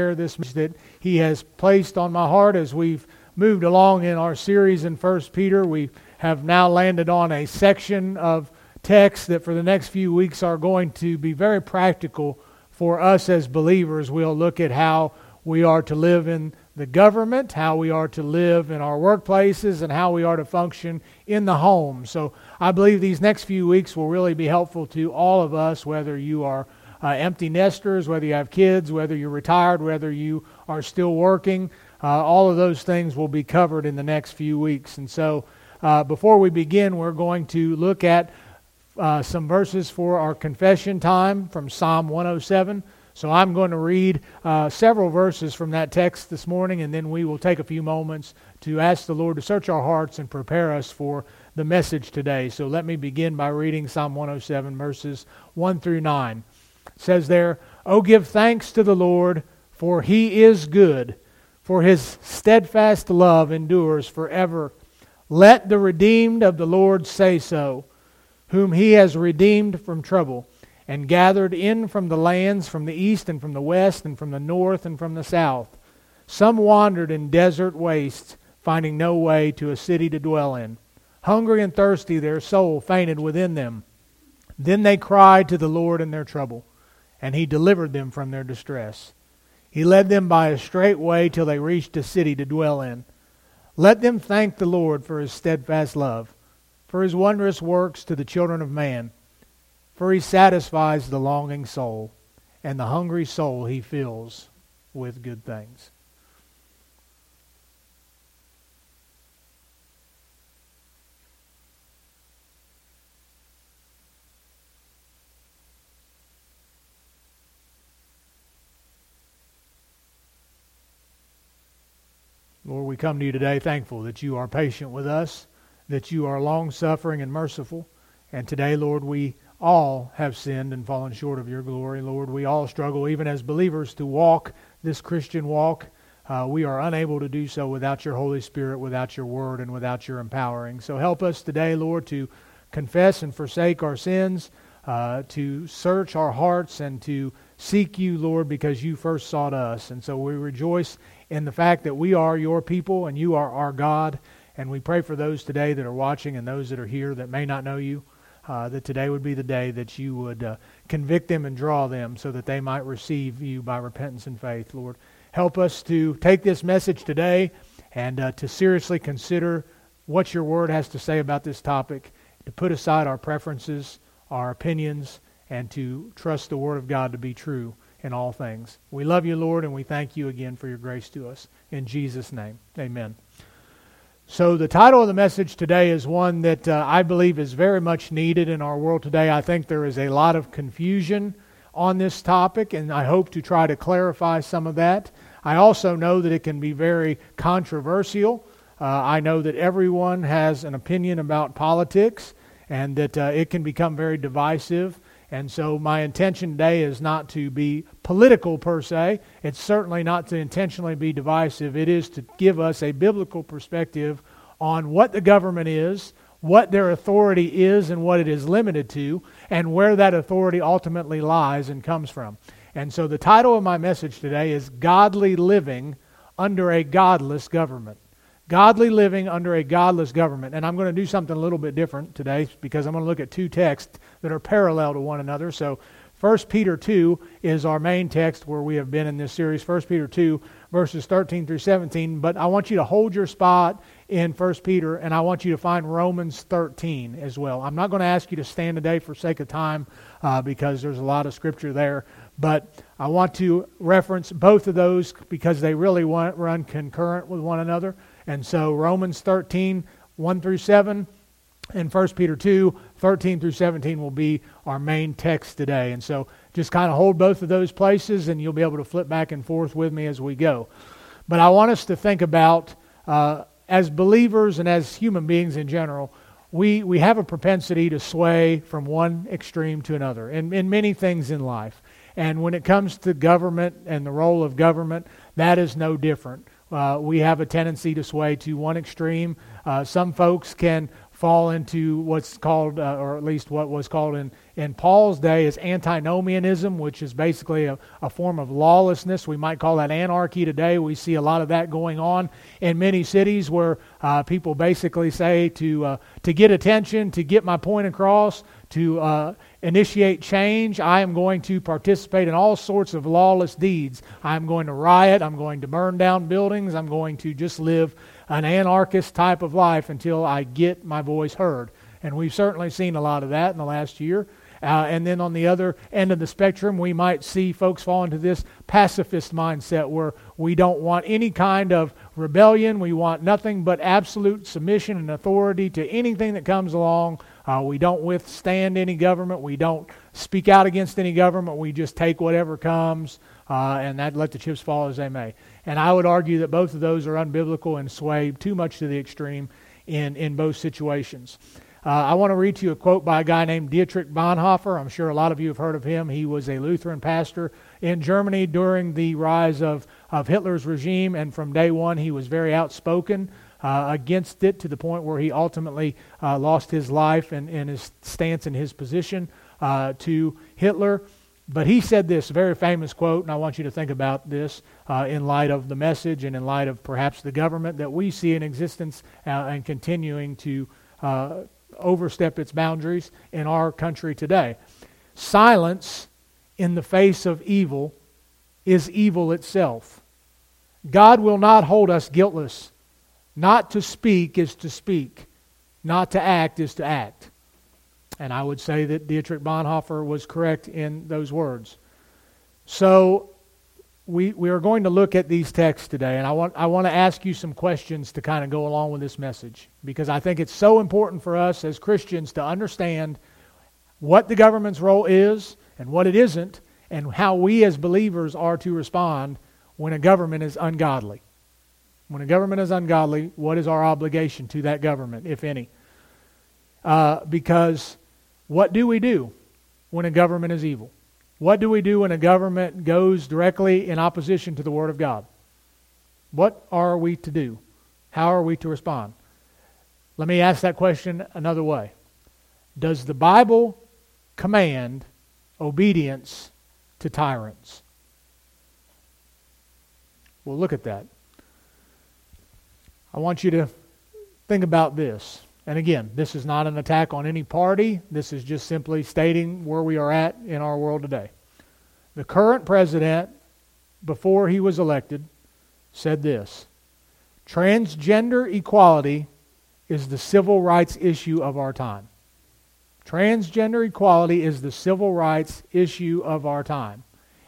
share this that He has placed on my heart as we've moved along in our series in First Peter. We have now landed on a section of text that for the next few weeks are going to be very practical for us as believers. We'll look at how we are to live in the government, how we are to live in our workplaces, and how we are to function in the home. So I believe these next few weeks will really be helpful to all of us, whether you are uh, empty nesters, whether you have kids, whether you're retired, whether you are still working. Uh, all of those things will be covered in the next few weeks. And so uh, before we begin, we're going to look at uh, some verses for our confession time from Psalm 107. So I'm going to read uh, several verses from that text this morning, and then we will take a few moments to ask the Lord to search our hearts and prepare us for the message today. So let me begin by reading Psalm 107, verses 1 through 9. Says there, Oh, give thanks to the Lord, for he is good, for his steadfast love endures forever. Let the redeemed of the Lord say so, whom he has redeemed from trouble, and gathered in from the lands from the east and from the west and from the north and from the south. Some wandered in desert wastes, finding no way to a city to dwell in. Hungry and thirsty, their soul fainted within them. Then they cried to the Lord in their trouble, and he delivered them from their distress. He led them by a straight way till they reached a city to dwell in. Let them thank the Lord for his steadfast love, for his wondrous works to the children of man. For he satisfies the longing soul, and the hungry soul he fills with good things. Lord, we come to you today thankful that you are patient with us, that you are long suffering and merciful. And today, Lord, we all have sinned and fallen short of your glory. Lord, we all struggle, even as believers, to walk this Christian walk. Uh, we are unable to do so without your Holy Spirit, without your word, and without your empowering. So help us today, Lord, to confess and forsake our sins, uh, to search our hearts, and to seek you, Lord, because you first sought us. And so we rejoice in the fact that we are your people and you are our God. And we pray for those today that are watching and those that are here that may not know you, uh, that today would be the day that you would uh, convict them and draw them so that they might receive you by repentance and faith, Lord. Help us to take this message today and uh, to seriously consider what your word has to say about this topic, to put aside our preferences, our opinions, and to trust the word of God to be true in all things. We love you, Lord, and we thank you again for your grace to us. In Jesus' name, amen. So, the title of the message today is one that uh, I believe is very much needed in our world today. I think there is a lot of confusion on this topic, and I hope to try to clarify some of that. I also know that it can be very controversial. Uh, I know that everyone has an opinion about politics, and that uh, it can become very divisive. And so my intention today is not to be political per se. It's certainly not to intentionally be divisive. It is to give us a biblical perspective on what the government is, what their authority is and what it is limited to, and where that authority ultimately lies and comes from. And so the title of my message today is Godly Living Under a Godless Government godly living under a godless government. And I'm going to do something a little bit different today because I'm going to look at two texts that are parallel to one another. So 1 Peter 2 is our main text where we have been in this series, 1 Peter 2, verses 13 through 17. But I want you to hold your spot in 1 Peter, and I want you to find Romans 13 as well. I'm not going to ask you to stand today for sake of time uh, because there's a lot of scripture there. But I want to reference both of those because they really run concurrent with one another. And so Romans 13, 1 through 7, and 1 Peter 2, 13 through 17 will be our main text today. And so just kind of hold both of those places, and you'll be able to flip back and forth with me as we go. But I want us to think about, uh, as believers and as human beings in general, we, we have a propensity to sway from one extreme to another in, in many things in life. And when it comes to government and the role of government, that is no different uh, we have a tendency to sway to one extreme. Uh, some folks can fall into what's called, uh, or at least what was called in, in Paul's day is antinomianism, which is basically a, a, form of lawlessness. We might call that anarchy today. We see a lot of that going on in many cities where uh, people basically say to, uh, to get attention, to get my point across, to uh, initiate change, I am going to participate in all sorts of lawless deeds. I'm going to riot. I'm going to burn down buildings. I'm going to just live an anarchist type of life until I get my voice heard. And we've certainly seen a lot of that in the last year. Uh, and then on the other end of the spectrum, we might see folks fall into this pacifist mindset where we don't want any kind of rebellion. We want nothing but absolute submission and authority to anything that comes along. Uh, we don't withstand any government. We don't speak out against any government. We just take whatever comes uh, and that let the chips fall as they may. And I would argue that both of those are unbiblical and sway too much to the extreme in, in both situations. Uh, I want to read to you a quote by a guy named Dietrich Bonhoeffer. I'm sure a lot of you have heard of him. He was a Lutheran pastor in Germany during the rise of, of Hitler's regime, and from day one he was very outspoken uh, against it to the point where he ultimately uh, lost his life and, and his stance and his position uh, to Hitler. But he said this very famous quote, and I want you to think about this uh, in light of the message and in light of perhaps the government that we see in existence uh, and continuing to uh, overstep its boundaries in our country today. Silence in the face of evil is evil itself. God will not hold us guiltless. Not to speak is to speak, not to act is to act. And I would say that Dietrich Bonhoeffer was correct in those words. So we, we are going to look at these texts today, and I want, I want to ask you some questions to kind of go along with this message because I think it's so important for us as Christians to understand what the government's role is and what it isn't, and how we as believers are to respond when a government is ungodly. When a government is ungodly, what is our obligation to that government, if any? Uh, because what do we do when a government is evil? What do we do when a government goes directly in opposition to the Word of God? What are we to do? How are we to respond? Let me ask that question another way. Does the Bible command obedience to tyrants? Well, look at that. I want you to think about this. And again, this is not an attack on any party. This is just simply stating where we are at in our world today. The current president, before he was elected, said this Transgender equality is the civil rights issue of our time. Transgender equality is the civil rights issue of our time.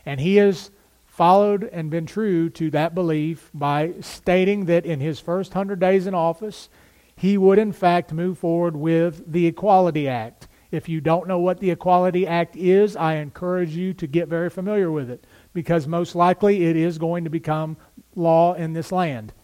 And he has followed and been true to that belief by stating that in his first 100 days in office, he would in fact move forward with the Equality Act. If you don't know what the Equality Act is, I encourage you to get very familiar with it because most likely it is going to become law in this land.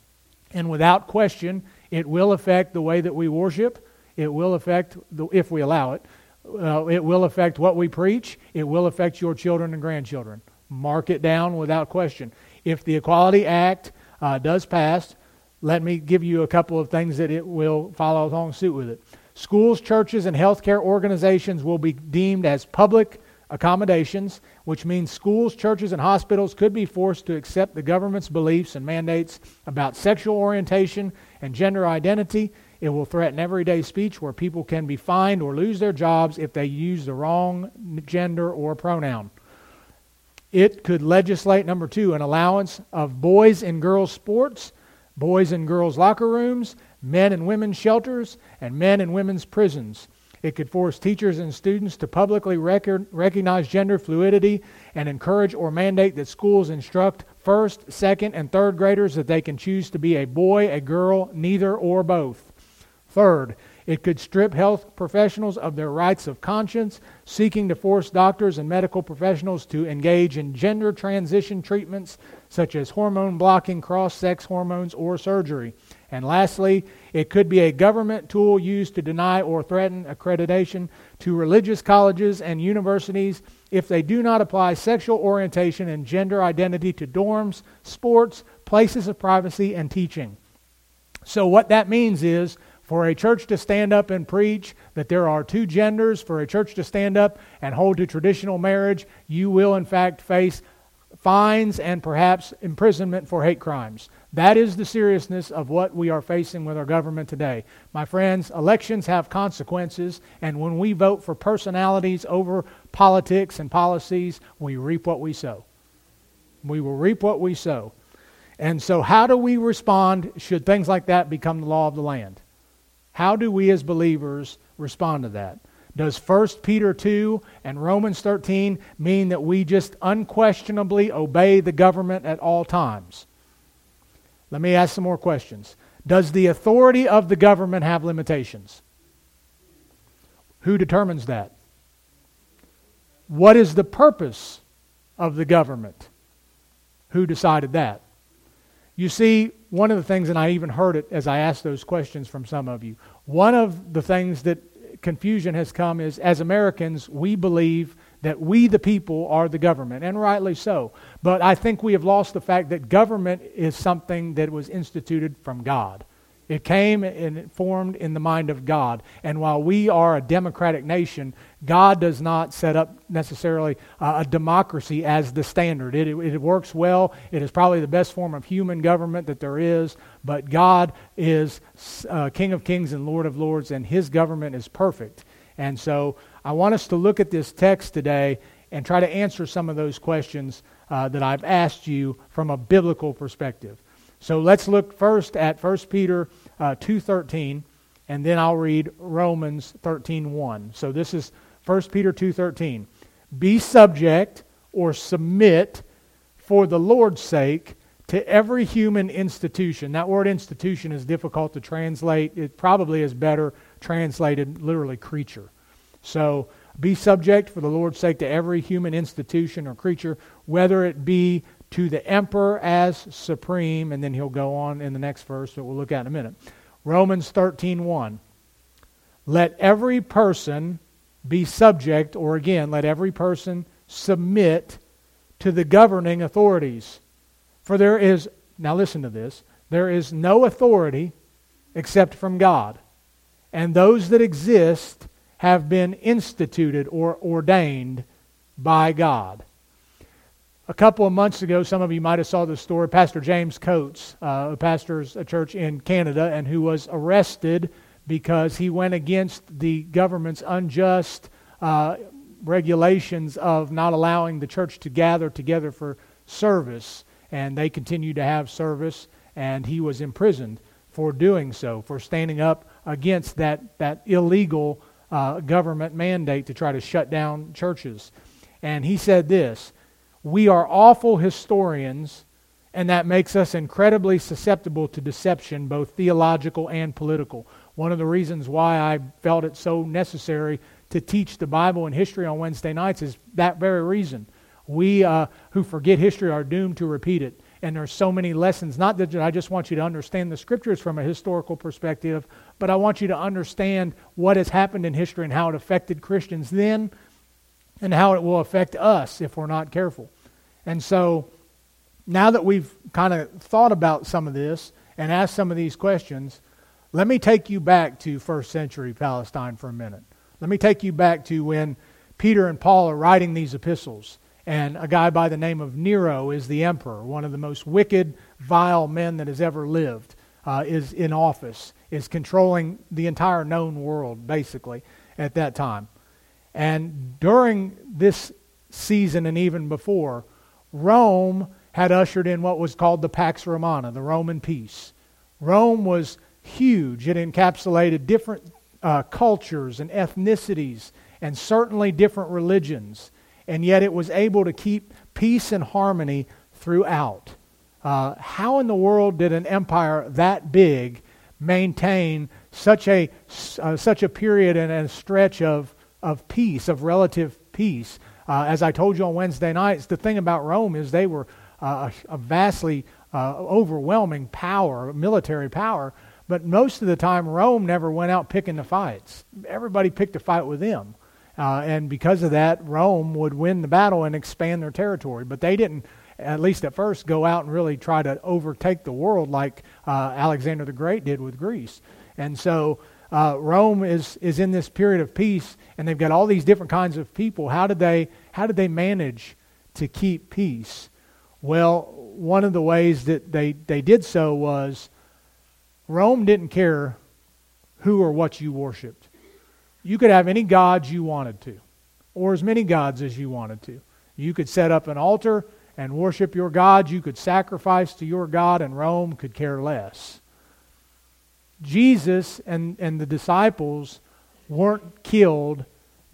And without question, it will affect the way that we worship. It will affect, the, if we allow it, uh, it will affect what we preach. It will affect your children and grandchildren. Mark it down without question. If the Equality Act uh, does pass, let me give you a couple of things that it will follow along suit with it. Schools, churches, and healthcare organizations will be deemed as public accommodations, which means schools, churches, and hospitals could be forced to accept the government's beliefs and mandates about sexual orientation and gender identity. It will threaten everyday speech where people can be fined or lose their jobs if they use the wrong gender or pronoun. It could legislate, number two, an allowance of boys and girls sports boys and girls' locker rooms, men and women's shelters, and men and women's prisons. It could force teachers and students to publicly record, recognize gender fluidity and encourage or mandate that schools instruct first, second, and third graders that they can choose to be a boy, a girl, neither or both. Third, it could strip health professionals of their rights of conscience, seeking to force doctors and medical professionals to engage in gender transition treatments such as hormone blocking, cross sex hormones, or surgery. And lastly, it could be a government tool used to deny or threaten accreditation to religious colleges and universities if they do not apply sexual orientation and gender identity to dorms, sports, places of privacy, and teaching. So, what that means is For a church to stand up and preach that there are two genders, for a church to stand up and hold to traditional marriage, you will in fact face fines and perhaps imprisonment for hate crimes. That is the seriousness of what we are facing with our government today. My friends, elections have consequences, and when we vote for personalities over politics and policies, we reap what we sow. We will reap what we sow. And so, how do we respond should things like that become the law of the land? How do we as believers respond to that? Does 1 Peter 2 and Romans 13 mean that we just unquestionably obey the government at all times? Let me ask some more questions. Does the authority of the government have limitations? Who determines that? What is the purpose of the government? Who decided that? You see, one of the things, and I even heard it as I asked those questions from some of you, one of the things that confusion has come is as Americans, we believe that we, the people, are the government, and rightly so. But I think we have lost the fact that government is something that was instituted from God. It came and it formed in the mind of God. And while we are a democratic nation, God does not set up necessarily a democracy as the standard. It, it, it, works well. It is probably the best form of human government that there is. But God is uh, King of kings and Lord of lords, and his government is perfect. And so I want us to look at this text today and try to answer some of those questions uh, that I've asked you from a biblical perspective. So let's look first at 1 Peter uh, 2.13, and then I'll read Romans 13.1. So this is 1 Peter 2.13. Be subject or submit for the Lord's sake to every human institution. That word institution is difficult to translate. It probably is better translated literally creature. So be subject for the Lord's sake to every human institution or creature, whether it be to the emperor as supreme, and then he'll go on in the next verse that we'll look at in a minute. Romans 13:1. Let every person be subject, or again, let every person submit to the governing authorities. For there is, now listen to this, there is no authority except from God. And those that exist have been instituted or ordained by God. A couple of months ago, some of you might have saw the story. Pastor James Coates, uh, pastors a church in Canada, and who was arrested because he went against the government's unjust uh, regulations of not allowing the church to gather together for service. And they continued to have service, and he was imprisoned for doing so, for standing up against that, that illegal uh, government mandate to try to shut down churches. And he said this we are awful historians, and that makes us incredibly susceptible to deception, both theological and political. One of the reasons why I felt it so necessary to teach the Bible and history on Wednesday nights is that very reason. We uh, who forget history are doomed to repeat it. And there's so many lessons. Not that I just want you to understand the scriptures from a historical perspective, but I want you to understand what has happened in history and how it affected Christians then and how it will affect us if we're not careful. And so now that we've kind of thought about some of this and asked some of these questions, let me take you back to first century Palestine for a minute. Let me take you back to when Peter and Paul are writing these epistles, and a guy by the name of Nero is the emperor, one of the most wicked, vile men that has ever lived, uh, is in office, is controlling the entire known world, basically, at that time. And during this season and even before, Rome had ushered in what was called the Pax Romana, the Roman peace. Rome was huge. It encapsulated different uh, cultures and ethnicities and certainly different religions. And yet it was able to keep peace and harmony throughout. Uh, how in the world did an empire that big maintain such a, uh, such a period and a stretch of of peace, of relative peace. Uh, as I told you on Wednesday nights, the thing about Rome is they were uh, a, vastly uh, overwhelming power, military power, but most of the time Rome never went out picking the fights. Everybody picked a fight with them. Uh, and because of that, Rome would win the battle and expand their territory. But they didn't, at least at first, go out and really try to overtake the world like uh, Alexander the Great did with Greece. And so uh, Rome is, is in this period of peace, and they've got all these different kinds of people. How did they, how did they manage to keep peace? Well, one of the ways that they, they did so was Rome didn't care who or what you worshiped. You could have any gods you wanted to, or as many gods as you wanted to. You could set up an altar and worship your God. You could sacrifice to your God, and Rome could care less. Jesus and, and the disciples weren't killed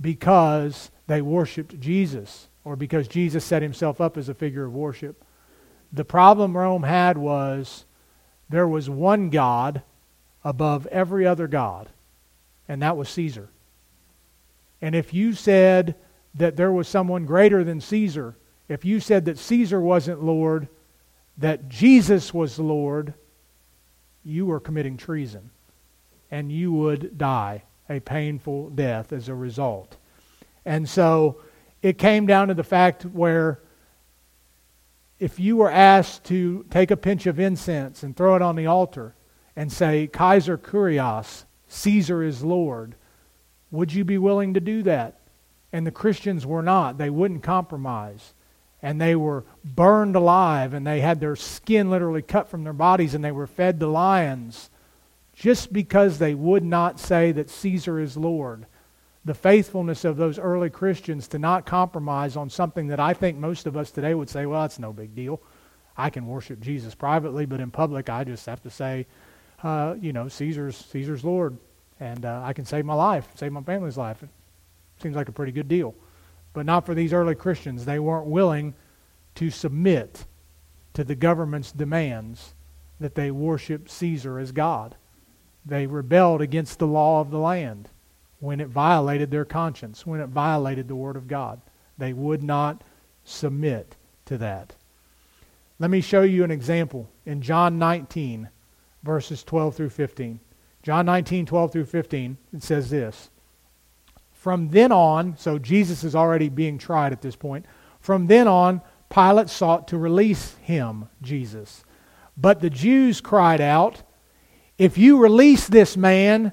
because they worshiped Jesus or because Jesus set himself up as a figure of worship. The problem Rome had was there was one God above every other God, and that was Caesar. And if you said that there was someone greater than Caesar, if you said that Caesar wasn't Lord, that Jesus was Lord, you were committing treason. And you would die a painful death as a result. And so it came down to the fact where if you were asked to take a pinch of incense and throw it on the altar and say, Kaiser Kurios, Caesar is Lord, would you be willing to do that? And the Christians were not. They wouldn't compromise. And they were burned alive, and they had their skin literally cut from their bodies, and they were fed to lions just because they would not say that Caesar is Lord the faithfulness of those early Christians to not compromise on something that I think most of us today would say, well, it's no big deal. I can worship Jesus privately, but in public, I just have to say, uh, you know, Caesar's Caesar's Lord, and uh, I can save my life, save my family's life. It seems like a pretty good deal, but not for these early Christians. They weren't willing to submit to the government's demands that they worship Caesar as God. They rebelled against the law of the land when it violated their conscience, when it violated the Word of God. They would not submit to that. Let me show you an example in John 19, verses 12 through 15. John 19, 12 through 15, it says this. From then on, so Jesus is already being tried at this point. From then on, Pilate sought to release him, Jesus. But the Jews cried out, If you release this man,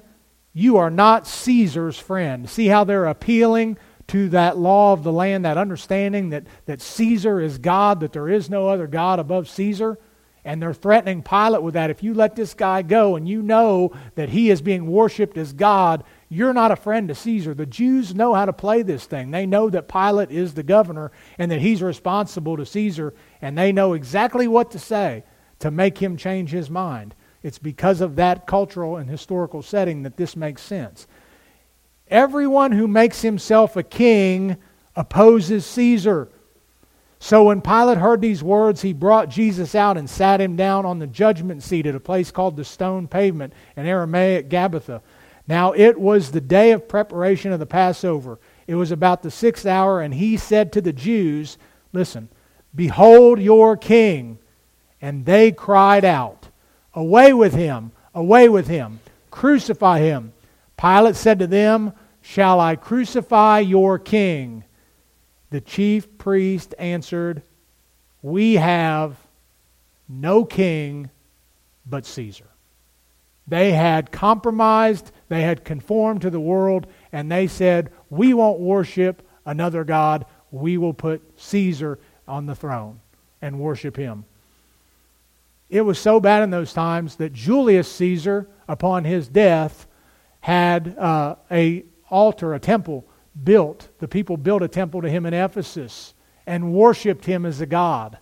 you are not Caesar's friend. See how they're appealing to that law of the land, that understanding that, that Caesar is God, that there is no other God above Caesar? And they're threatening Pilate with that. If you let this guy go and you know that he is being worshiped as God, you're not a friend to Caesar. The Jews know how to play this thing. They know that Pilate is the governor and that he's responsible to Caesar, and they know exactly what to say to make him change his mind. It's because of that cultural and historical setting that this makes sense. Everyone who makes himself a king opposes Caesar. So when Pilate heard these words, he brought Jesus out and sat him down on the judgment seat at a place called the stone pavement in Aramaic Gabbatha. Now it was the day of preparation of the Passover. It was about the sixth hour, and he said to the Jews, Listen, behold your king. And they cried out, Away with him! Away with him! Crucify him! Pilate said to them, Shall I crucify your king? The chief priest answered, We have no king but Caesar. They had compromised, they had conformed to the world, and they said, We won't worship another God. We will put Caesar on the throne and worship him. It was so bad in those times that Julius Caesar, upon his death, had uh, a altar, a temple built. The people built a temple to him in Ephesus and worshipped him as a god.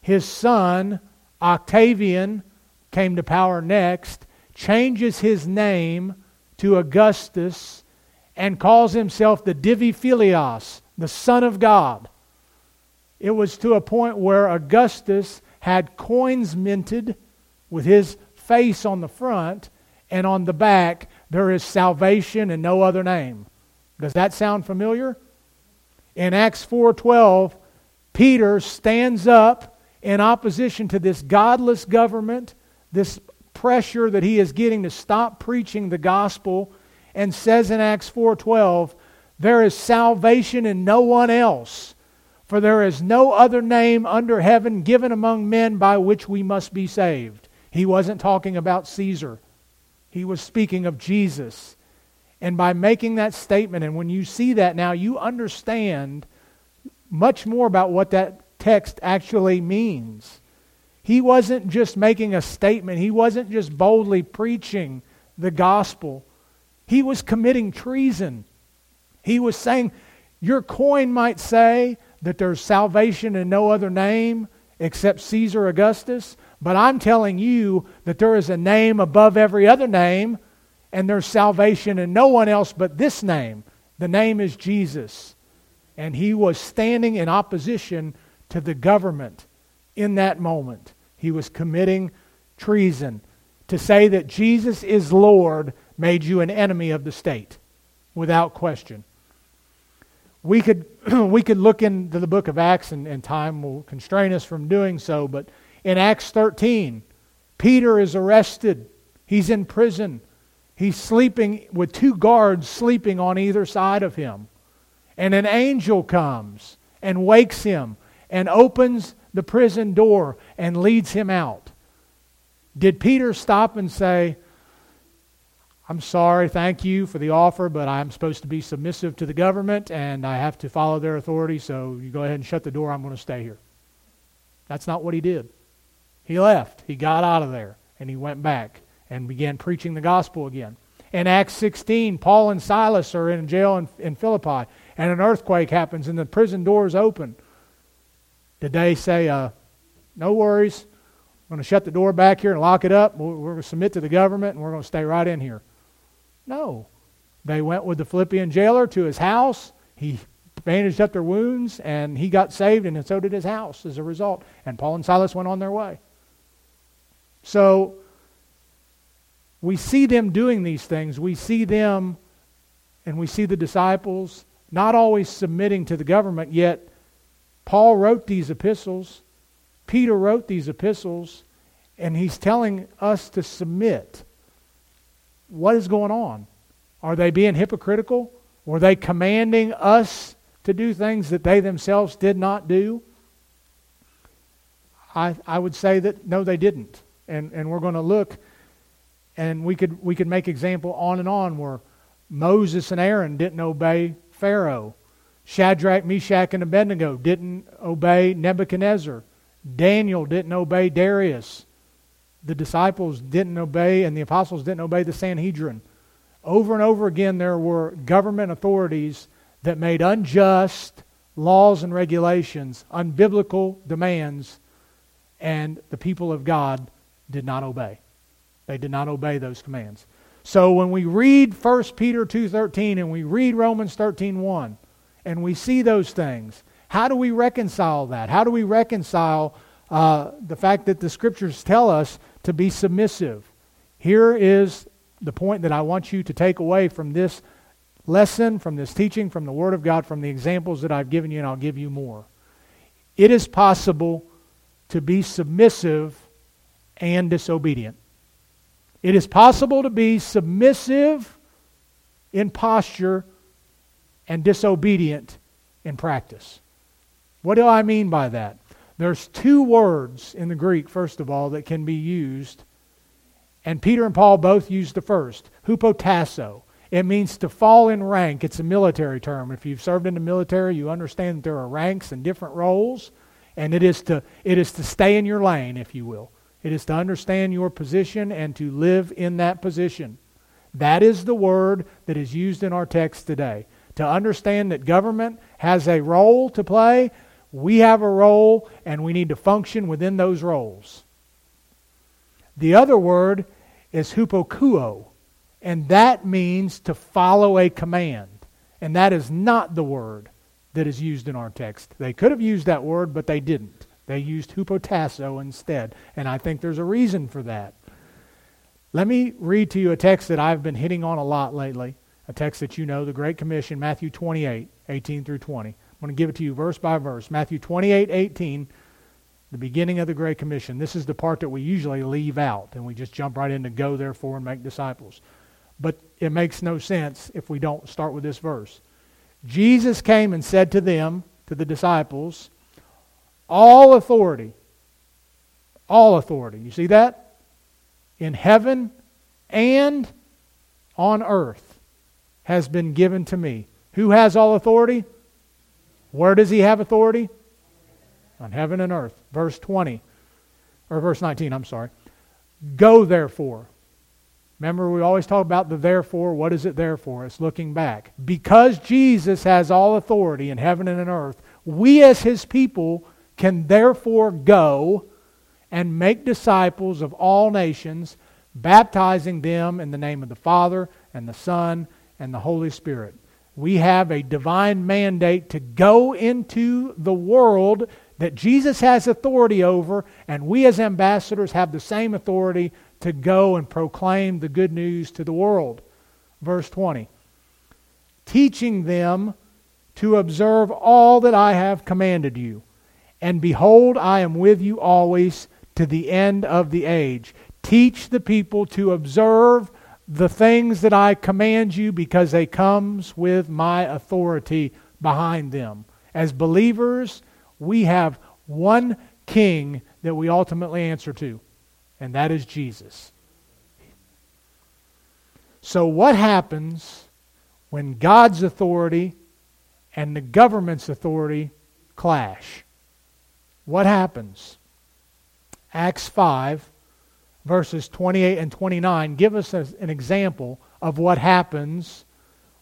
His son, Octavian, came to power next, changes his name to Augustus, and calls himself the Divi Filius, the Son of God. It was to a point where Augustus had coins minted with his face on the front, and on the back there is salvation and no other name. Does that sound familiar? In Acts 4:12, Peter stands up in opposition to this godless government, this pressure that he is getting to stop preaching the gospel and says in Acts 4:12, there is salvation in no one else for there is no other name under heaven given among men by which we must be saved. He wasn't talking about Caesar. He was speaking of Jesus. And by making that statement, and when you see that now, you understand much more about what that text actually means. He wasn't just making a statement, he wasn't just boldly preaching the gospel. He was committing treason. He was saying, Your coin might say that there's salvation in no other name except Caesar Augustus, but I'm telling you that there is a name above every other name and there's salvation in no one else but this name. The name is Jesus. And he was standing in opposition to the government in that moment. He was committing treason. To say that Jesus is Lord made you an enemy of the state, without question. We could, we could look into the book of Acts, and, and time will constrain us from doing so, but in Acts 13, Peter is arrested. He's in prison. He's sleeping with two guards sleeping on either side of him. And an angel comes and wakes him and opens the prison door and leads him out. Did Peter stop and say, I'm sorry, thank you for the offer, but I'm supposed to be submissive to the government and I have to follow their authority, so you go ahead and shut the door, I'm going to stay here. That's not what he did. He left, he got out of there, and he went back and began preaching the gospel again. In Acts 16, Paul and Silas are in jail in, in Philippi, and an earthquake happens, and the prison doors open. Did they say, uh, no worries, I'm going to shut the door back here and lock it up. We're, we're going to submit to the government, and we're going to stay right in here? No. They went with the Philippian jailer to his house. He bandaged up their wounds, and he got saved, and so did his house as a result. And Paul and Silas went on their way. So we see them doing these things. We see them and we see the disciples not always submitting to the government, yet Paul wrote these epistles, Peter wrote these epistles, and he's telling us to submit. What is going on? Are they being hypocritical? Were they commanding us to do things that they themselves did not do? I, I would say that no, they didn't. And, and we're going to look and we could, we could make example on and on where Moses and Aaron didn't obey Pharaoh. Shadrach, Meshach, and Abednego didn't obey Nebuchadnezzar. Daniel didn't obey Darius. The disciples didn't obey, and the apostles didn't obey the Sanhedrin. Over and over again, there were government authorities that made unjust laws and regulations, unbiblical demands, and the people of God did not obey. They did not obey those commands. So when we read 1 Peter 2.13 and we read Romans 13.1 and we see those things, how do we reconcile that? How do we reconcile uh, the fact that the Scriptures tell us to be submissive? Here is the point that I want you to take away from this lesson, from this teaching, from the Word of God, from the examples that I've given you, and I'll give you more. It is possible to be submissive and disobedient. It is possible to be submissive in posture and disobedient in practice. What do I mean by that? There's two words in the Greek, first of all, that can be used, and Peter and Paul both used the first, hupotasso. It means to fall in rank. It's a military term. If you've served in the military, you understand that there are ranks and different roles, and it is to, it is to stay in your lane, if you will. It is to understand your position and to live in that position. That is the word that is used in our text today. To understand that government has a role to play, we have a role, and we need to function within those roles. The other word is hupokuo, and that means to follow a command. And that is not the word that is used in our text. They could have used that word, but they didn't. They used hupotasso instead, and I think there's a reason for that. Let me read to you a text that I've been hitting on a lot lately, a text that you know, the Great Commission, Matthew 28, 18 through 20. I'm going to give it to you verse by verse. Matthew 28, 18, the beginning of the Great Commission. This is the part that we usually leave out, and we just jump right into go, therefore, and make disciples. But it makes no sense if we don't start with this verse. Jesus came and said to them, to the disciples, all authority. All authority. You see that? In heaven and on earth has been given to me. Who has all authority? Where does he have authority? On heaven and earth. Verse 20, or verse 19, I'm sorry. Go therefore. Remember, we always talk about the therefore. What is it there for? It's looking back. Because Jesus has all authority in heaven and in earth, we as his people can therefore go and make disciples of all nations, baptizing them in the name of the Father and the Son and the Holy Spirit. We have a divine mandate to go into the world that Jesus has authority over, and we as ambassadors have the same authority to go and proclaim the good news to the world. Verse 20 Teaching them to observe all that I have commanded you. And behold, I am with you always to the end of the age. Teach the people to observe the things that I command you because they comes with my authority behind them. As believers, we have one king that we ultimately answer to, and that is Jesus. So what happens when God's authority and the government's authority clash? What happens? Acts 5 verses 28 and 29 give us an example of what happens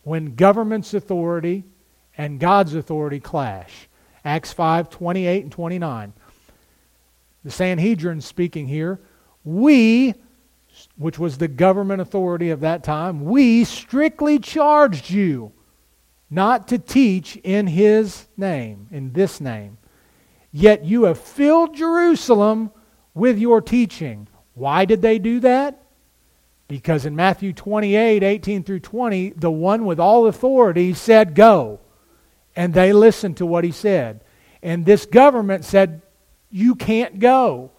when government's authority and God's authority clash. Acts 5 28 and 29. The Sanhedrin speaking here, we, which was the government authority of that time, we strictly charged you not to teach in his name, in this name. Yet you have filled Jerusalem with your teaching. Why did they do that? Because in Matthew 28 18 through 20, the one with all authority said, Go. And they listened to what he said. And this government said, You can't go.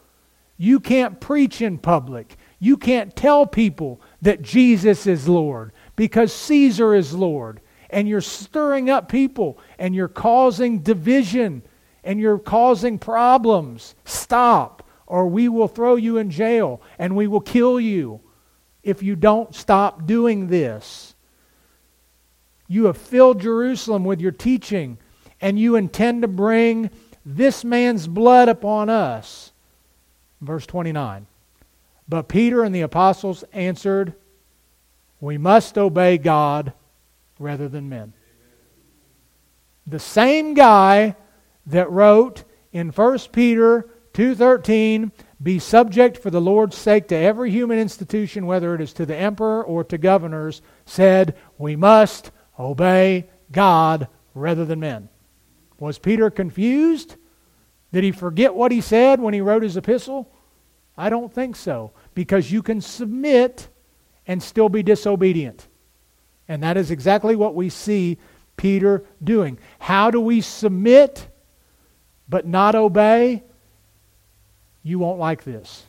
You can't preach in public. You can't tell people that Jesus is Lord because Caesar is Lord. And you're stirring up people and you're causing division and you're causing problems. Stop or we will throw you in jail and we will kill you if you don't stop doing this. You have filled Jerusalem with your teaching, and you intend to bring this man's blood upon us. Verse 29. But Peter and the apostles answered, We must obey God rather than men. The same guy that wrote in 1 Peter 2:13 be subject for the Lord's sake to every human institution whether it is to the emperor or to governors said we must obey God rather than men. Was Peter confused? Did he forget what he said when he wrote his epistle? I don't think so because you can submit and still be disobedient. And that is exactly what we see Peter doing. How do we submit but not obey? You won't like this.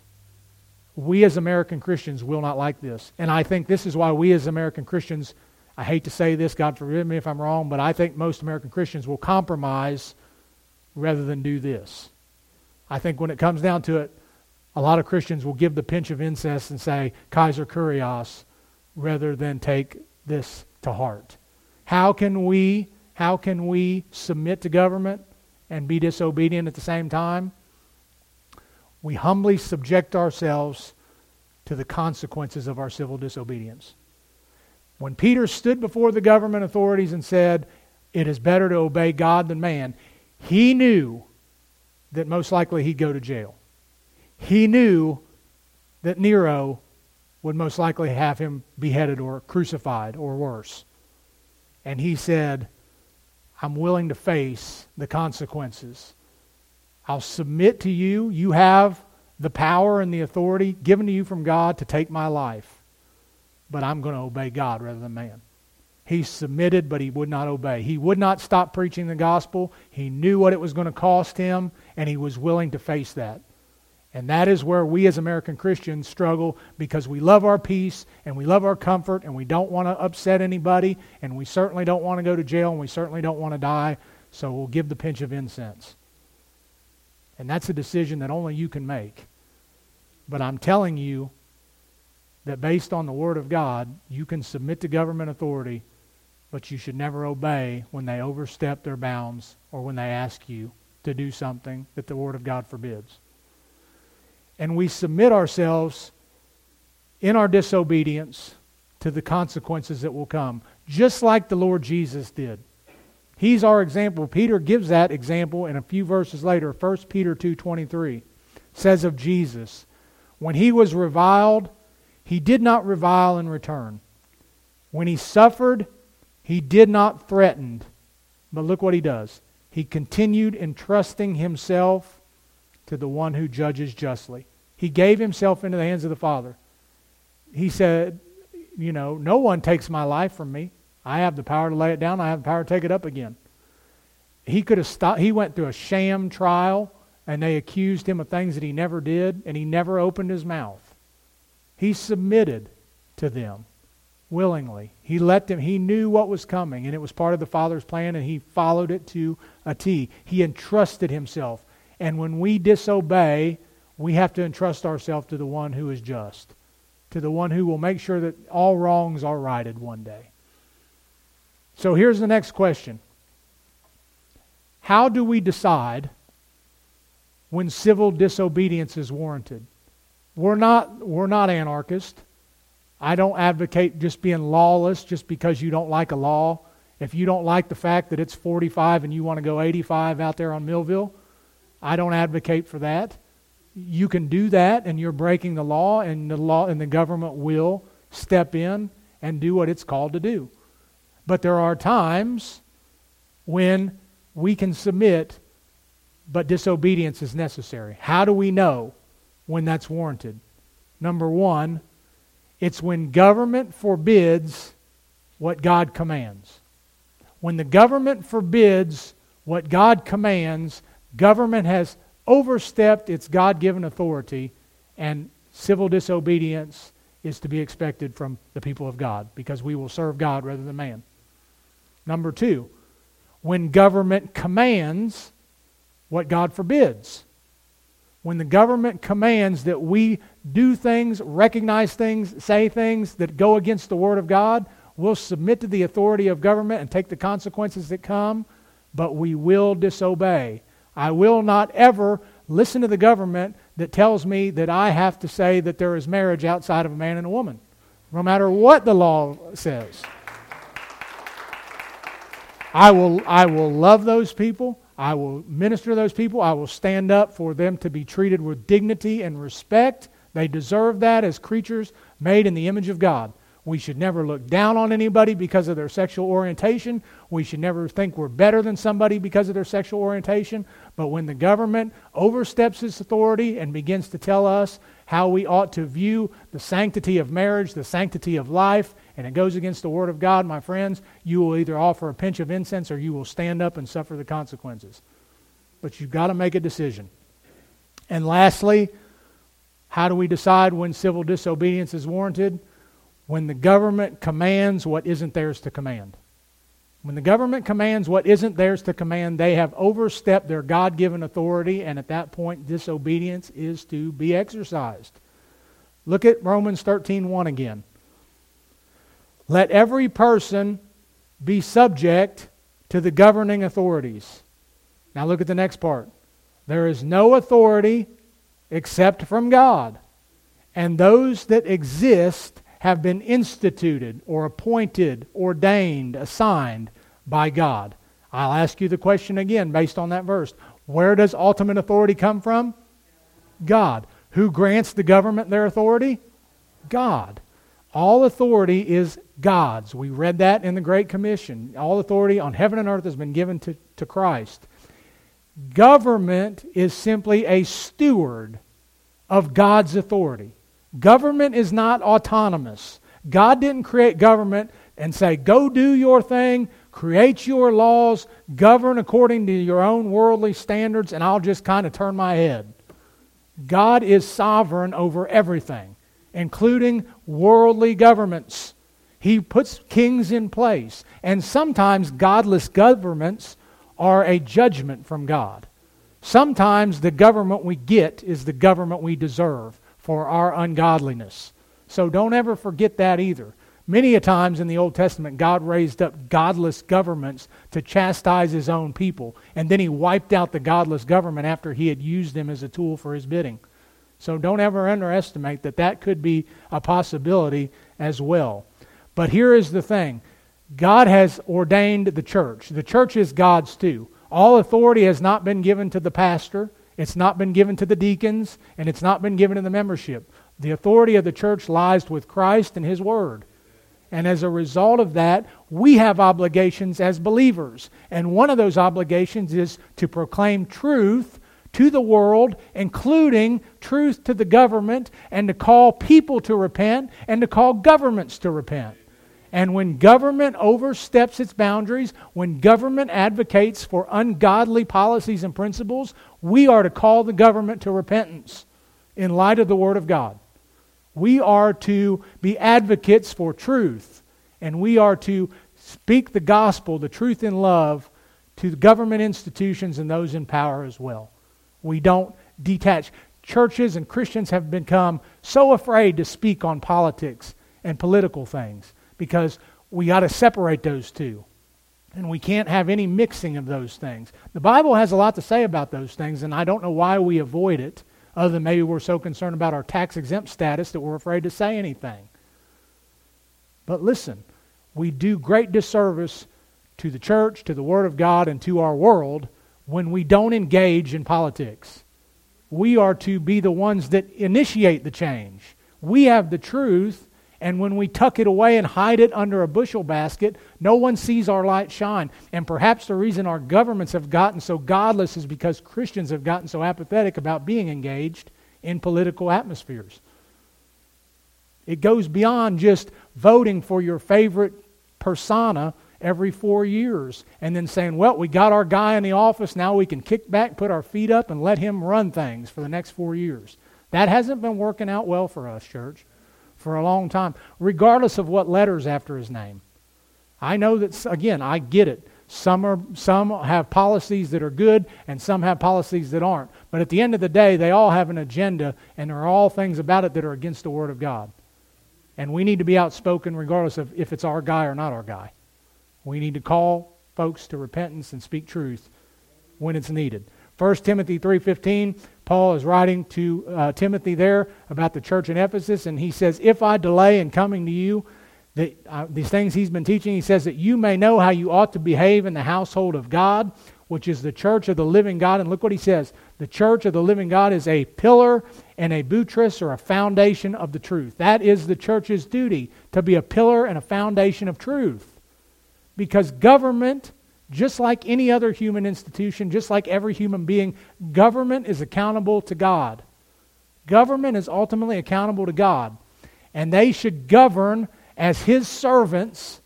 We as American Christians will not like this. And I think this is why we as American Christians, I hate to say this, God forgive me if I'm wrong, but I think most American Christians will compromise rather than do this. I think when it comes down to it, a lot of Christians will give the pinch of incest and say, Kaiser Kurios, rather than take this to heart. How can we, how can we submit to government and be disobedient at the same time? We humbly subject ourselves to the consequences of our civil disobedience. When Peter stood before the government authorities and said, It is better to obey God than man, he knew that most likely he'd go to jail. He knew that Nero would most likely have him beheaded or crucified or worse. And he said, I'm willing to face the consequences I'll submit to you. You have the power and the authority given to you from God to take my life. But I'm going to obey God rather than man. He submitted, but he would not obey. He would not stop preaching the gospel. He knew what it was going to cost him, and he was willing to face that. And that is where we as American Christians struggle because we love our peace and we love our comfort and we don't want to upset anybody and we certainly don't want to go to jail and we certainly don't want to die. So we'll give the pinch of incense. And that's a decision that only you can make. But I'm telling you, that based on the Word of God, you can submit to government authority, but you should never obey when they overstep their bounds or when they ask you to do something that the Word of God forbids. And we submit ourselves in our disobedience to the consequences that will come, just like the Lord Jesus did. He's our example. Peter gives that example in a few verses later. 1 Peter 2:23 says of Jesus, when he was reviled, he did not revile in return. When he suffered, he did not threaten. But look what he does. He continued entrusting himself to the one who judges justly. He gave himself into the hands of the Father. He said, you know, no one takes my life from me. I have the power to lay it down. I have the power to take it up again. He could have stopped. He went through a sham trial, and they accused him of things that he never did, and he never opened his mouth. He submitted to them willingly. He let them. He knew what was coming, and it was part of the Father's plan, and he followed it to a T. He entrusted himself. And when we disobey, we have to entrust ourselves to the one who is just, to the one who will make sure that all wrongs are righted one day. So here's the next question How do we decide when civil disobedience is warranted? We're not, we're not anarchists. I don't advocate just being lawless just because you don't like a law. If you don't like the fact that it's 45 and you want to go 85 out there on Millville, I don't advocate for that. You can do that and you're breaking the law and the law and the government will step in and do what it's called to do. But there are times when we can submit, but disobedience is necessary. How do we know when that's warranted? Number one, it's when government forbids what God commands. When the government forbids what God commands, government has overstepped its God given authority, and civil disobedience is to be expected from the people of God because we will serve God rather than man. Number two, when government commands what God forbids. When the government commands that we do things, recognize things, say things that go against the Word of God, we'll submit to the authority of government and take the consequences that come, but we will disobey. I will not ever listen to the government that tells me that I have to say that there is marriage outside of a man and a woman, no matter what the law says. I will, I will love those people. I will minister to those people. I will stand up for them to be treated with dignity and respect. They deserve that as creatures made in the image of God. We should never look down on anybody because of their sexual orientation. We should never think we're better than somebody because of their sexual orientation. But when the government oversteps its authority and begins to tell us how we ought to view the sanctity of marriage, the sanctity of life, and it goes against the Word of God, my friends, you will either offer a pinch of incense or you will stand up and suffer the consequences. But you've got to make a decision. And lastly, how do we decide when civil disobedience is warranted? When the government commands what isn't theirs to command. When the government commands what isn't theirs to command, they have overstepped their God given authority, and at that point, disobedience is to be exercised. Look at Romans 13 1 again. Let every person be subject to the governing authorities. Now look at the next part. There is no authority except from God, and those that exist have been instituted or appointed, ordained, assigned by God. I'll ask you the question again based on that verse. Where does ultimate authority come from? God. Who grants the government their authority? God. All authority is God's. We read that in the Great Commission. All authority on heaven and earth has been given to, to Christ. Government is simply a steward of God's authority. Government is not autonomous. God didn't create government and say, go do your thing, create your laws, govern according to your own worldly standards, and I'll just kind of turn my head. God is sovereign over everything including worldly governments. He puts kings in place. And sometimes godless governments are a judgment from God. Sometimes the government we get is the government we deserve for our ungodliness. So don't ever forget that either. Many a times in the Old Testament, God raised up godless governments to chastise his own people, and then he wiped out the godless government after he had used them as a tool for his bidding. So don't ever underestimate that that could be a possibility as well. But here is the thing God has ordained the church. The church is God's too. All authority has not been given to the pastor, it's not been given to the deacons, and it's not been given to the membership. The authority of the church lies with Christ and his word. And as a result of that, we have obligations as believers. And one of those obligations is to proclaim truth to the world, including truth to the government, and to call people to repent and to call governments to repent. And when government oversteps its boundaries, when government advocates for ungodly policies and principles, we are to call the government to repentance in light of the Word of God. We are to be advocates for truth, and we are to speak the gospel, the truth in love, to the government institutions and those in power as well. We don't detach. Churches and Christians have become so afraid to speak on politics and political things because we got to separate those two. And we can't have any mixing of those things. The Bible has a lot to say about those things, and I don't know why we avoid it other than maybe we're so concerned about our tax exempt status that we're afraid to say anything. But listen, we do great disservice to the church, to the Word of God, and to our world when we don't engage in politics. We are to be the ones that initiate the change. We have the truth, and when we tuck it away and hide it under a bushel basket, no one sees our light shine. And perhaps the reason our governments have gotten so godless is because Christians have gotten so apathetic about being engaged in political atmospheres. It goes beyond just voting for your favorite persona every four years and then saying, well, we got our guy in the office, now we can kick back, put our feet up, and let him run things for the next four years. That hasn't been working out well for us, church for a long time, regardless of what letters after his name. I know that, again, I get it. Some, are, some have policies that are good, and some have policies that aren't. But at the end of the day, they all have an agenda, and there are all things about it that are against the Word of God. And we need to be outspoken regardless of if it's our guy or not our guy. We need to call folks to repentance and speak truth when it's needed. 1 Timothy 3:15 Paul is writing to uh, Timothy there about the church in Ephesus, and he says, If I delay in coming to you, that, uh, these things he's been teaching, he says that you may know how you ought to behave in the household of God, which is the church of the living God. And look what he says the church of the living God is a pillar and a buttress or a foundation of the truth. That is the church's duty, to be a pillar and a foundation of truth. Because government just like any other human institution, just like every human being, government is accountable to God. Government is ultimately accountable to God. And they should govern as His servants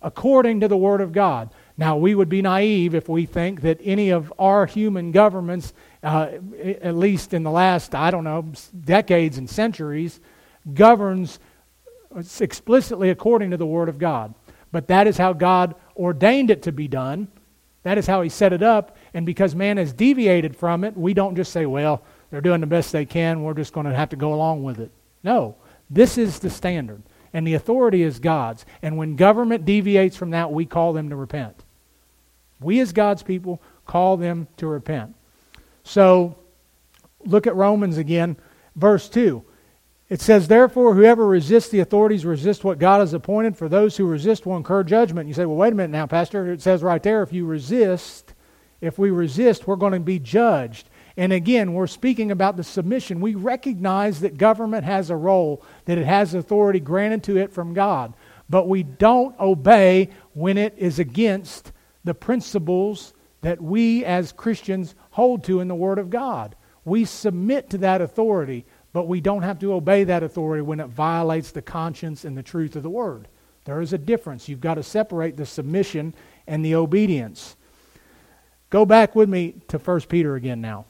according to the Word of God. Now, we would be naive if we think that any of our human governments, uh, at least in the last, I don't know, decades and centuries, governs explicitly according to the Word of God. But that is how God ordained it to be done. That is how He set it up. And because man has deviated from it, we don't just say, well, they're doing the best they can. We're just going to have to go along with it. No, this is the standard. And the authority is God's. And when government deviates from that, we call them to repent. We, as God's people, call them to repent. So, look at Romans again, verse 2. It says, Therefore, whoever resists the authorities resists what God has appointed. For those who resist will incur judgment. You say, Well, wait a minute now, Pastor. It says right there, if you resist, if we resist, we're going to be judged. And again, we're speaking about the submission. We recognize that government has a role, that it has authority granted to it from God. But we don't obey when it is against the principles that we as Christians hold to in the Word of God. We submit to that authority but we don't have to obey that authority when it violates the conscience and the truth of the word. There is a difference. You've got to separate the submission and the obedience. Go back with me to 1 Peter again now.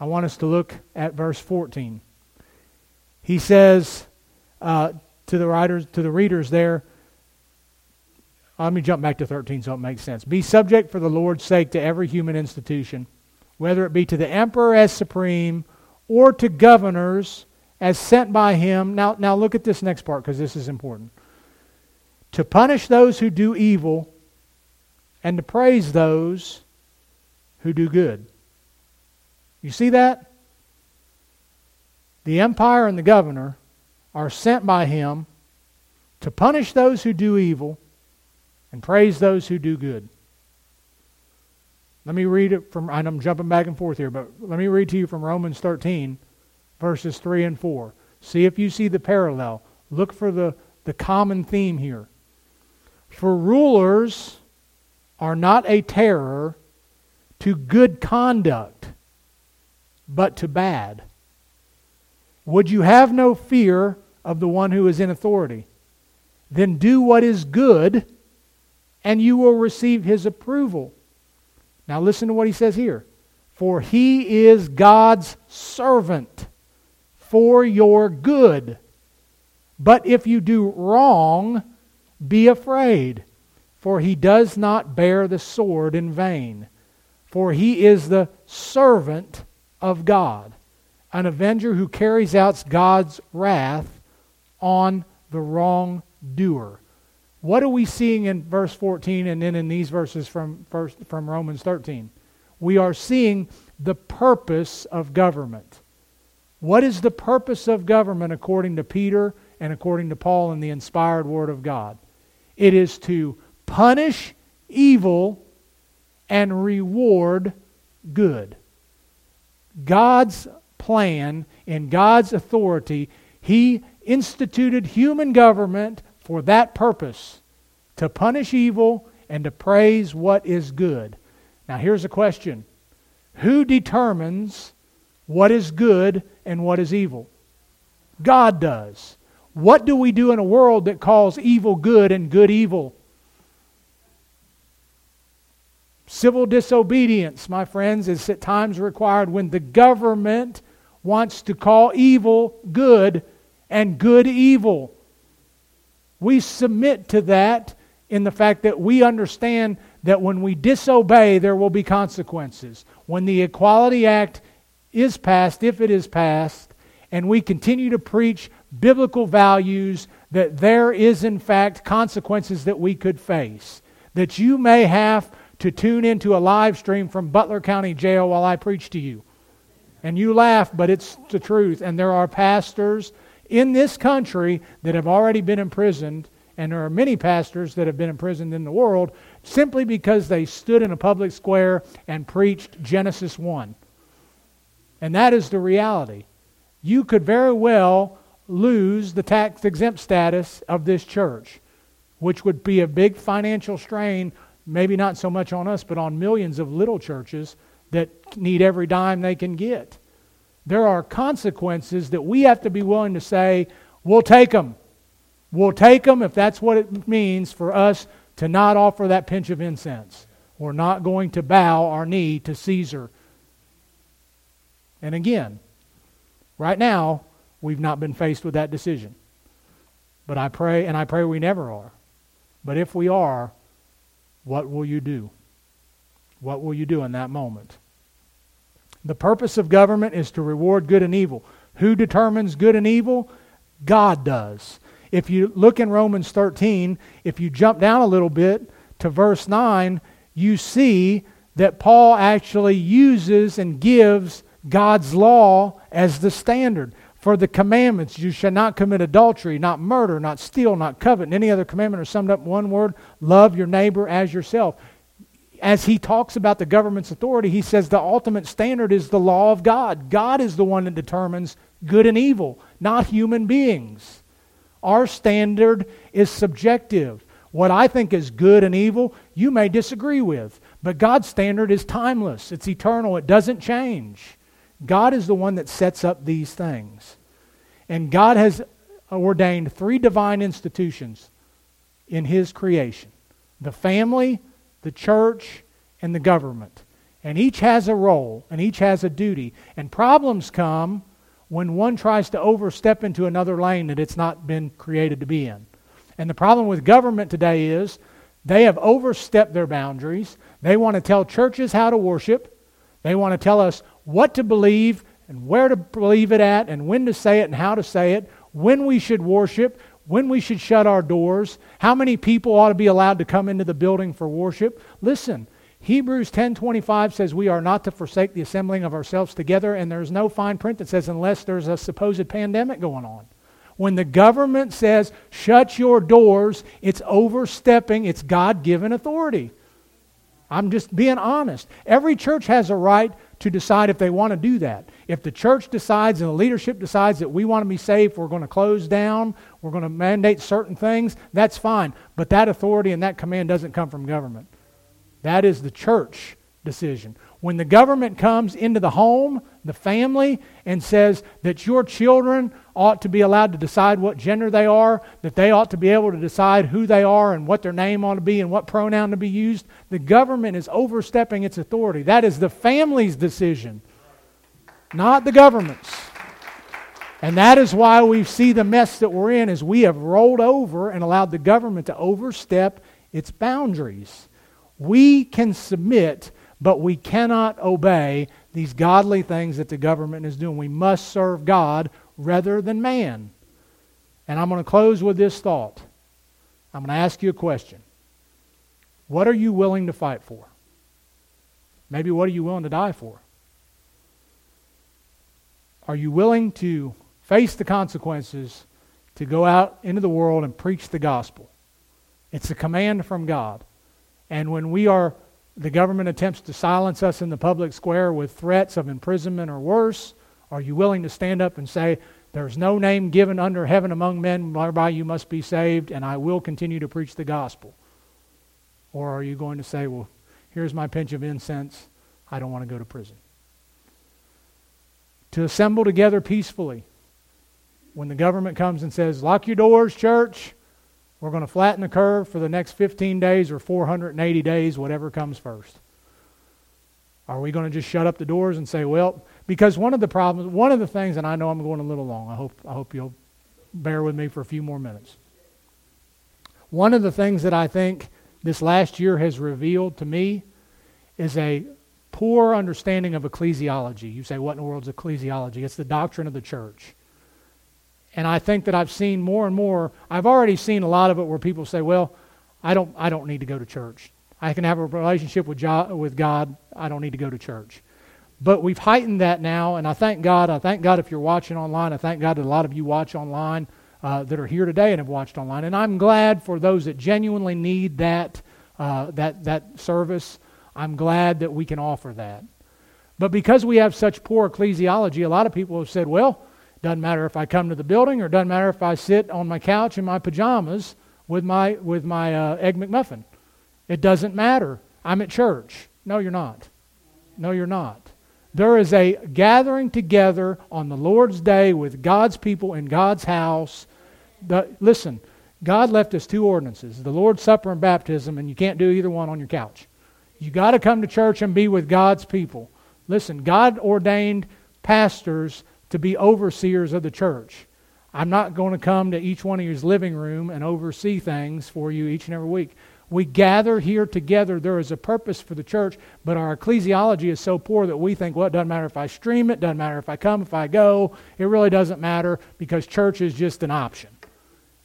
I want us to look at verse 14. He says uh, to the writers, to the readers there, let me jump back to 13 so it makes sense. Be subject for the Lord's sake to every human institution, whether it be to the emperor as supreme or to governors as sent by him. Now, now look at this next part because this is important. To punish those who do evil and to praise those who do good. You see that? The empire and the governor are sent by him to punish those who do evil and praise those who do good. Let me read it from, and I'm jumping back and forth here, but let me read to you from Romans 13, verses 3 and 4. See if you see the parallel. Look for the, the common theme here. For rulers are not a terror to good conduct, but to bad. Would you have no fear of the one who is in authority? Then do what is good, and you will receive his approval. Now listen to what he says here. For he is God's servant for your good. But if you do wrong, be afraid, for he does not bear the sword in vain. For he is the servant of God, an avenger who carries out God's wrath on the wrongdoer. What are we seeing in verse 14 and then in these verses from, first, from Romans 13? We are seeing the purpose of government. What is the purpose of government according to Peter and according to Paul in the inspired Word of God? It is to punish evil and reward good. God's plan, in God's authority, He instituted human government for that purpose to punish evil and to praise what is good. Now, here's a question Who determines what is good and what is evil? God does. What do we do in a world that calls evil good and good evil? Civil disobedience, my friends, is at times required when the government wants to call evil good and good evil. We submit to that in the fact that we understand that when we disobey, there will be consequences. When the Equality Act is passed, if it is passed, and we continue to preach biblical values, that there is, in fact, consequences that we could face. That you may have to tune into a live stream from Butler County Jail while I preach to you. And you laugh, but it's the truth. And there are pastors in this country that have already been imprisoned, and there are many pastors that have been imprisoned in the world simply because they stood in a public square and preached Genesis 1. And that is the reality. You could very well lose the tax exempt status of this church, which would be a big financial strain, maybe not so much on us, but on millions of little churches that need every dime they can get. There are consequences that we have to be willing to say, we'll take them. We'll take them if that's what it means for us to not offer that pinch of incense. We're not going to bow our knee to Caesar. And again, right now, we've not been faced with that decision. But I pray, and I pray we never are. But if we are, what will you do? What will you do in that moment? The purpose of government is to reward good and evil. Who determines good and evil? God does. If you look in Romans 13, if you jump down a little bit to verse 9, you see that Paul actually uses and gives God's law as the standard. For the commandments, you shall not commit adultery, not murder, not steal, not covet. And any other commandment are summed up in one word love your neighbor as yourself as he talks about the government's authority, he says the ultimate standard is the law of God. God is the one that determines good and evil, not human beings. Our standard is subjective. What I think is good and evil, you may disagree with. But God's standard is timeless, it's eternal, it doesn't change. God is the one that sets up these things. And God has ordained three divine institutions in His creation the family, the church, and the government. And each has a role, and each has a duty. And problems come when one tries to overstep into another lane that it's not been created to be in. And the problem with government today is they have overstepped their boundaries. They want to tell churches how to worship. They want to tell us what to believe and where to believe it at and when to say it and how to say it, when we should worship, when we should shut our doors, how many people ought to be allowed to come into the building for worship. Listen, Hebrews 10:25 says we are not to forsake the assembling of ourselves together and there's no fine print that says unless there's a supposed pandemic going on. When the government says shut your doors, it's overstepping its God-given authority. I'm just being honest. Every church has a right to decide if they want to do that. If the church decides and the leadership decides that we want to be safe, we're going to close down, we're going to mandate certain things, that's fine. But that authority and that command doesn't come from government. That is the church decision. When the government comes into the home, the family, and says that your children ought to be allowed to decide what gender they are, that they ought to be able to decide who they are and what their name ought to be and what pronoun to be used, the government is overstepping its authority. That is the family's decision, not the government's. And that is why we see the mess that we're in is we have rolled over and allowed the government to overstep its boundaries. We can submit, but we cannot obey these godly things that the government is doing. We must serve God rather than man. And I'm going to close with this thought. I'm going to ask you a question. What are you willing to fight for? Maybe what are you willing to die for? Are you willing to face the consequences to go out into the world and preach the gospel? It's a command from God. And when we are, the government attempts to silence us in the public square with threats of imprisonment or worse, are you willing to stand up and say, There's no name given under heaven among men whereby you must be saved, and I will continue to preach the gospel? Or are you going to say, Well, here's my pinch of incense, I don't want to go to prison? To assemble together peacefully when the government comes and says, Lock your doors, church, we're going to flatten the curve for the next 15 days or 480 days, whatever comes first. Are we going to just shut up the doors and say, well, because one of the problems, one of the things, and I know I'm going a little long, I hope, I hope you'll bear with me for a few more minutes. One of the things that I think this last year has revealed to me is a poor understanding of ecclesiology. You say, what in the world is ecclesiology? It's the doctrine of the church. And I think that I've seen more and more, I've already seen a lot of it where people say, well, I don't, I don't need to go to church. I can have a relationship with, jo- with God. I don't need to go to church. But we've heightened that now, and I thank God. I thank God if you're watching online. I thank God that a lot of you watch online uh, that are here today and have watched online. And I'm glad for those that genuinely need that, uh, that, that service. I'm glad that we can offer that. But because we have such poor ecclesiology, a lot of people have said, well, doesn't matter if I come to the building or doesn't matter if I sit on my couch in my pajamas with my, with my uh, Egg McMuffin. It doesn't matter. I'm at church. No, you're not. No, you're not. There is a gathering together on the Lord's day with God's people in God's house. The, listen, God left us two ordinances the Lord's Supper and baptism, and you can't do either one on your couch. You got to come to church and be with God's people. Listen, God ordained pastors to be overseers of the church. I'm not going to come to each one of your living room and oversee things for you each and every week. We gather here together. There is a purpose for the church, but our ecclesiology is so poor that we think, well, it doesn't matter if I stream it, doesn't matter if I come, if I go. It really doesn't matter because church is just an option.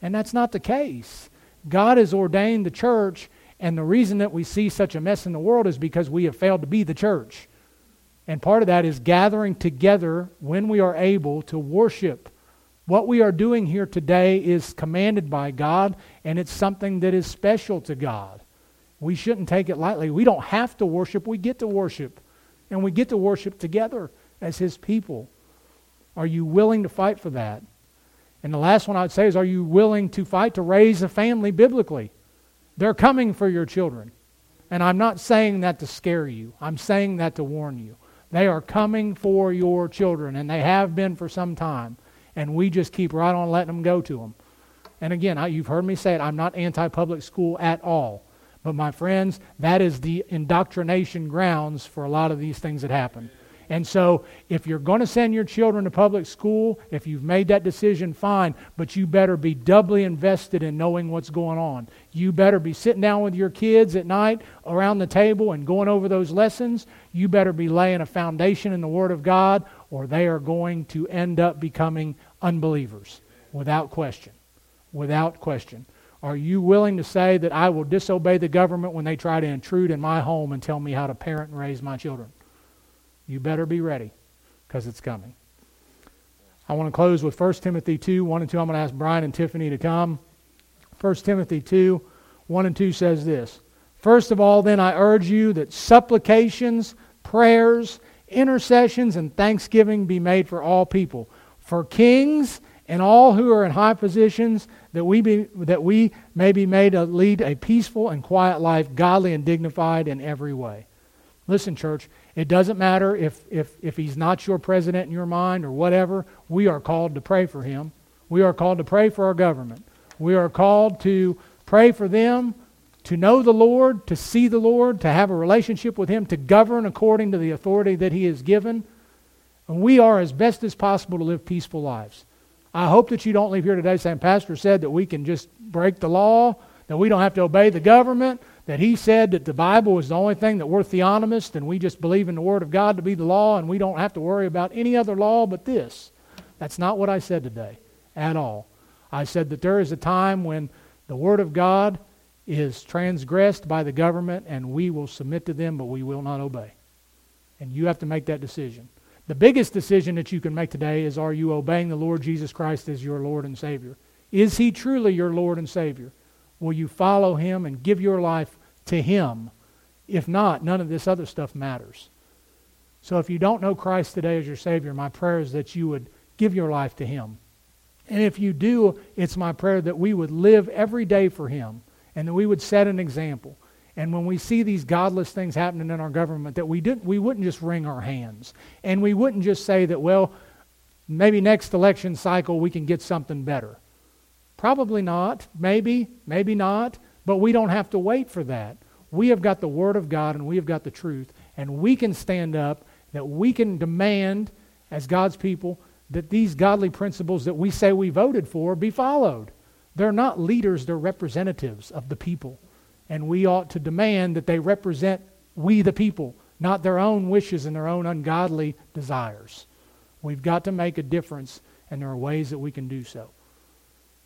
And that's not the case. God has ordained the church, and the reason that we see such a mess in the world is because we have failed to be the church. And part of that is gathering together when we are able to worship. What we are doing here today is commanded by God, and it's something that is special to God. We shouldn't take it lightly. We don't have to worship, we get to worship. And we get to worship together as His people. Are you willing to fight for that? And the last one I'd say is Are you willing to fight to raise a family biblically? They're coming for your children. And I'm not saying that to scare you, I'm saying that to warn you. They are coming for your children, and they have been for some time. And we just keep right on letting them go to them. And again, I, you've heard me say it, I'm not anti public school at all. But my friends, that is the indoctrination grounds for a lot of these things that happen. And so, if you're going to send your children to public school, if you've made that decision, fine, but you better be doubly invested in knowing what's going on. You better be sitting down with your kids at night around the table and going over those lessons. You better be laying a foundation in the Word of God, or they are going to end up becoming unbelievers without question. Without question. Are you willing to say that I will disobey the government when they try to intrude in my home and tell me how to parent and raise my children? You better be ready because it's coming. I want to close with 1 Timothy 2, 1 and 2. I'm going to ask Brian and Tiffany to come. 1 Timothy 2, 1 and 2 says this First of all, then, I urge you that supplications, prayers, intercessions, and thanksgiving be made for all people, for kings and all who are in high positions, that we, be, that we may be made to lead a peaceful and quiet life, godly and dignified in every way. Listen, church, it doesn't matter if, if, if he's not your president in your mind or whatever, we are called to pray for him. We are called to pray for our government. We are called to pray for them, to know the Lord, to see the Lord, to have a relationship with him, to govern according to the authority that he has given. And we are, as best as possible, to live peaceful lives. I hope that you don't leave here today saying, Pastor said that we can just break the law, that we don't have to obey the government, that he said that the Bible is the only thing that we're theonomists and we just believe in the Word of God to be the law and we don't have to worry about any other law but this. That's not what I said today at all. I said that there is a time when the Word of God is transgressed by the government and we will submit to them, but we will not obey. And you have to make that decision. The biggest decision that you can make today is are you obeying the Lord Jesus Christ as your Lord and Savior? Is He truly your Lord and Savior? Will you follow Him and give your life to Him. If not, none of this other stuff matters. So if you don't know Christ today as your Savior, my prayer is that you would give your life to Him. And if you do, it's my prayer that we would live every day for Him and that we would set an example. And when we see these godless things happening in our government, that we, didn't, we wouldn't just wring our hands. And we wouldn't just say that, well, maybe next election cycle we can get something better. Probably not. Maybe, maybe not. But we don't have to wait for that. We have got the Word of God and we have got the truth. And we can stand up, that we can demand, as God's people, that these godly principles that we say we voted for be followed. They're not leaders, they're representatives of the people. And we ought to demand that they represent we, the people, not their own wishes and their own ungodly desires. We've got to make a difference, and there are ways that we can do so.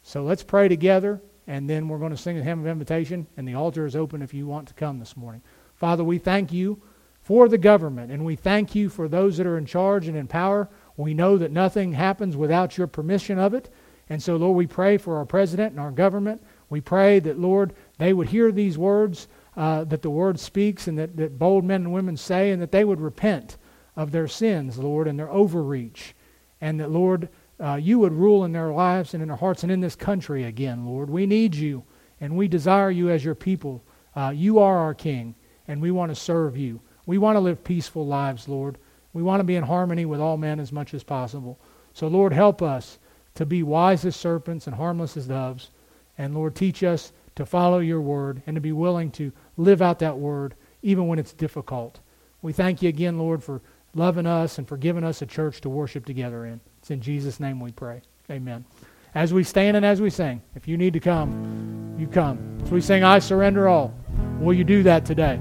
So let's pray together and then we're going to sing a hymn of invitation, and the altar is open if you want to come this morning. Father, we thank you for the government, and we thank you for those that are in charge and in power. We know that nothing happens without your permission of it. And so, Lord, we pray for our president and our government. We pray that, Lord, they would hear these words uh, that the Word speaks and that, that bold men and women say, and that they would repent of their sins, Lord, and their overreach. And that, Lord, uh, you would rule in their lives and in their hearts and in this country again, Lord. We need you, and we desire you as your people. Uh, you are our King, and we want to serve you. We want to live peaceful lives, Lord. We want to be in harmony with all men as much as possible. So, Lord, help us to be wise as serpents and harmless as doves. And, Lord, teach us to follow your word and to be willing to live out that word even when it's difficult. We thank you again, Lord, for loving us and for giving us a church to worship together in. It's in Jesus' name we pray. Amen. As we stand and as we sing, if you need to come, you come. As we sing, I surrender all, will you do that today?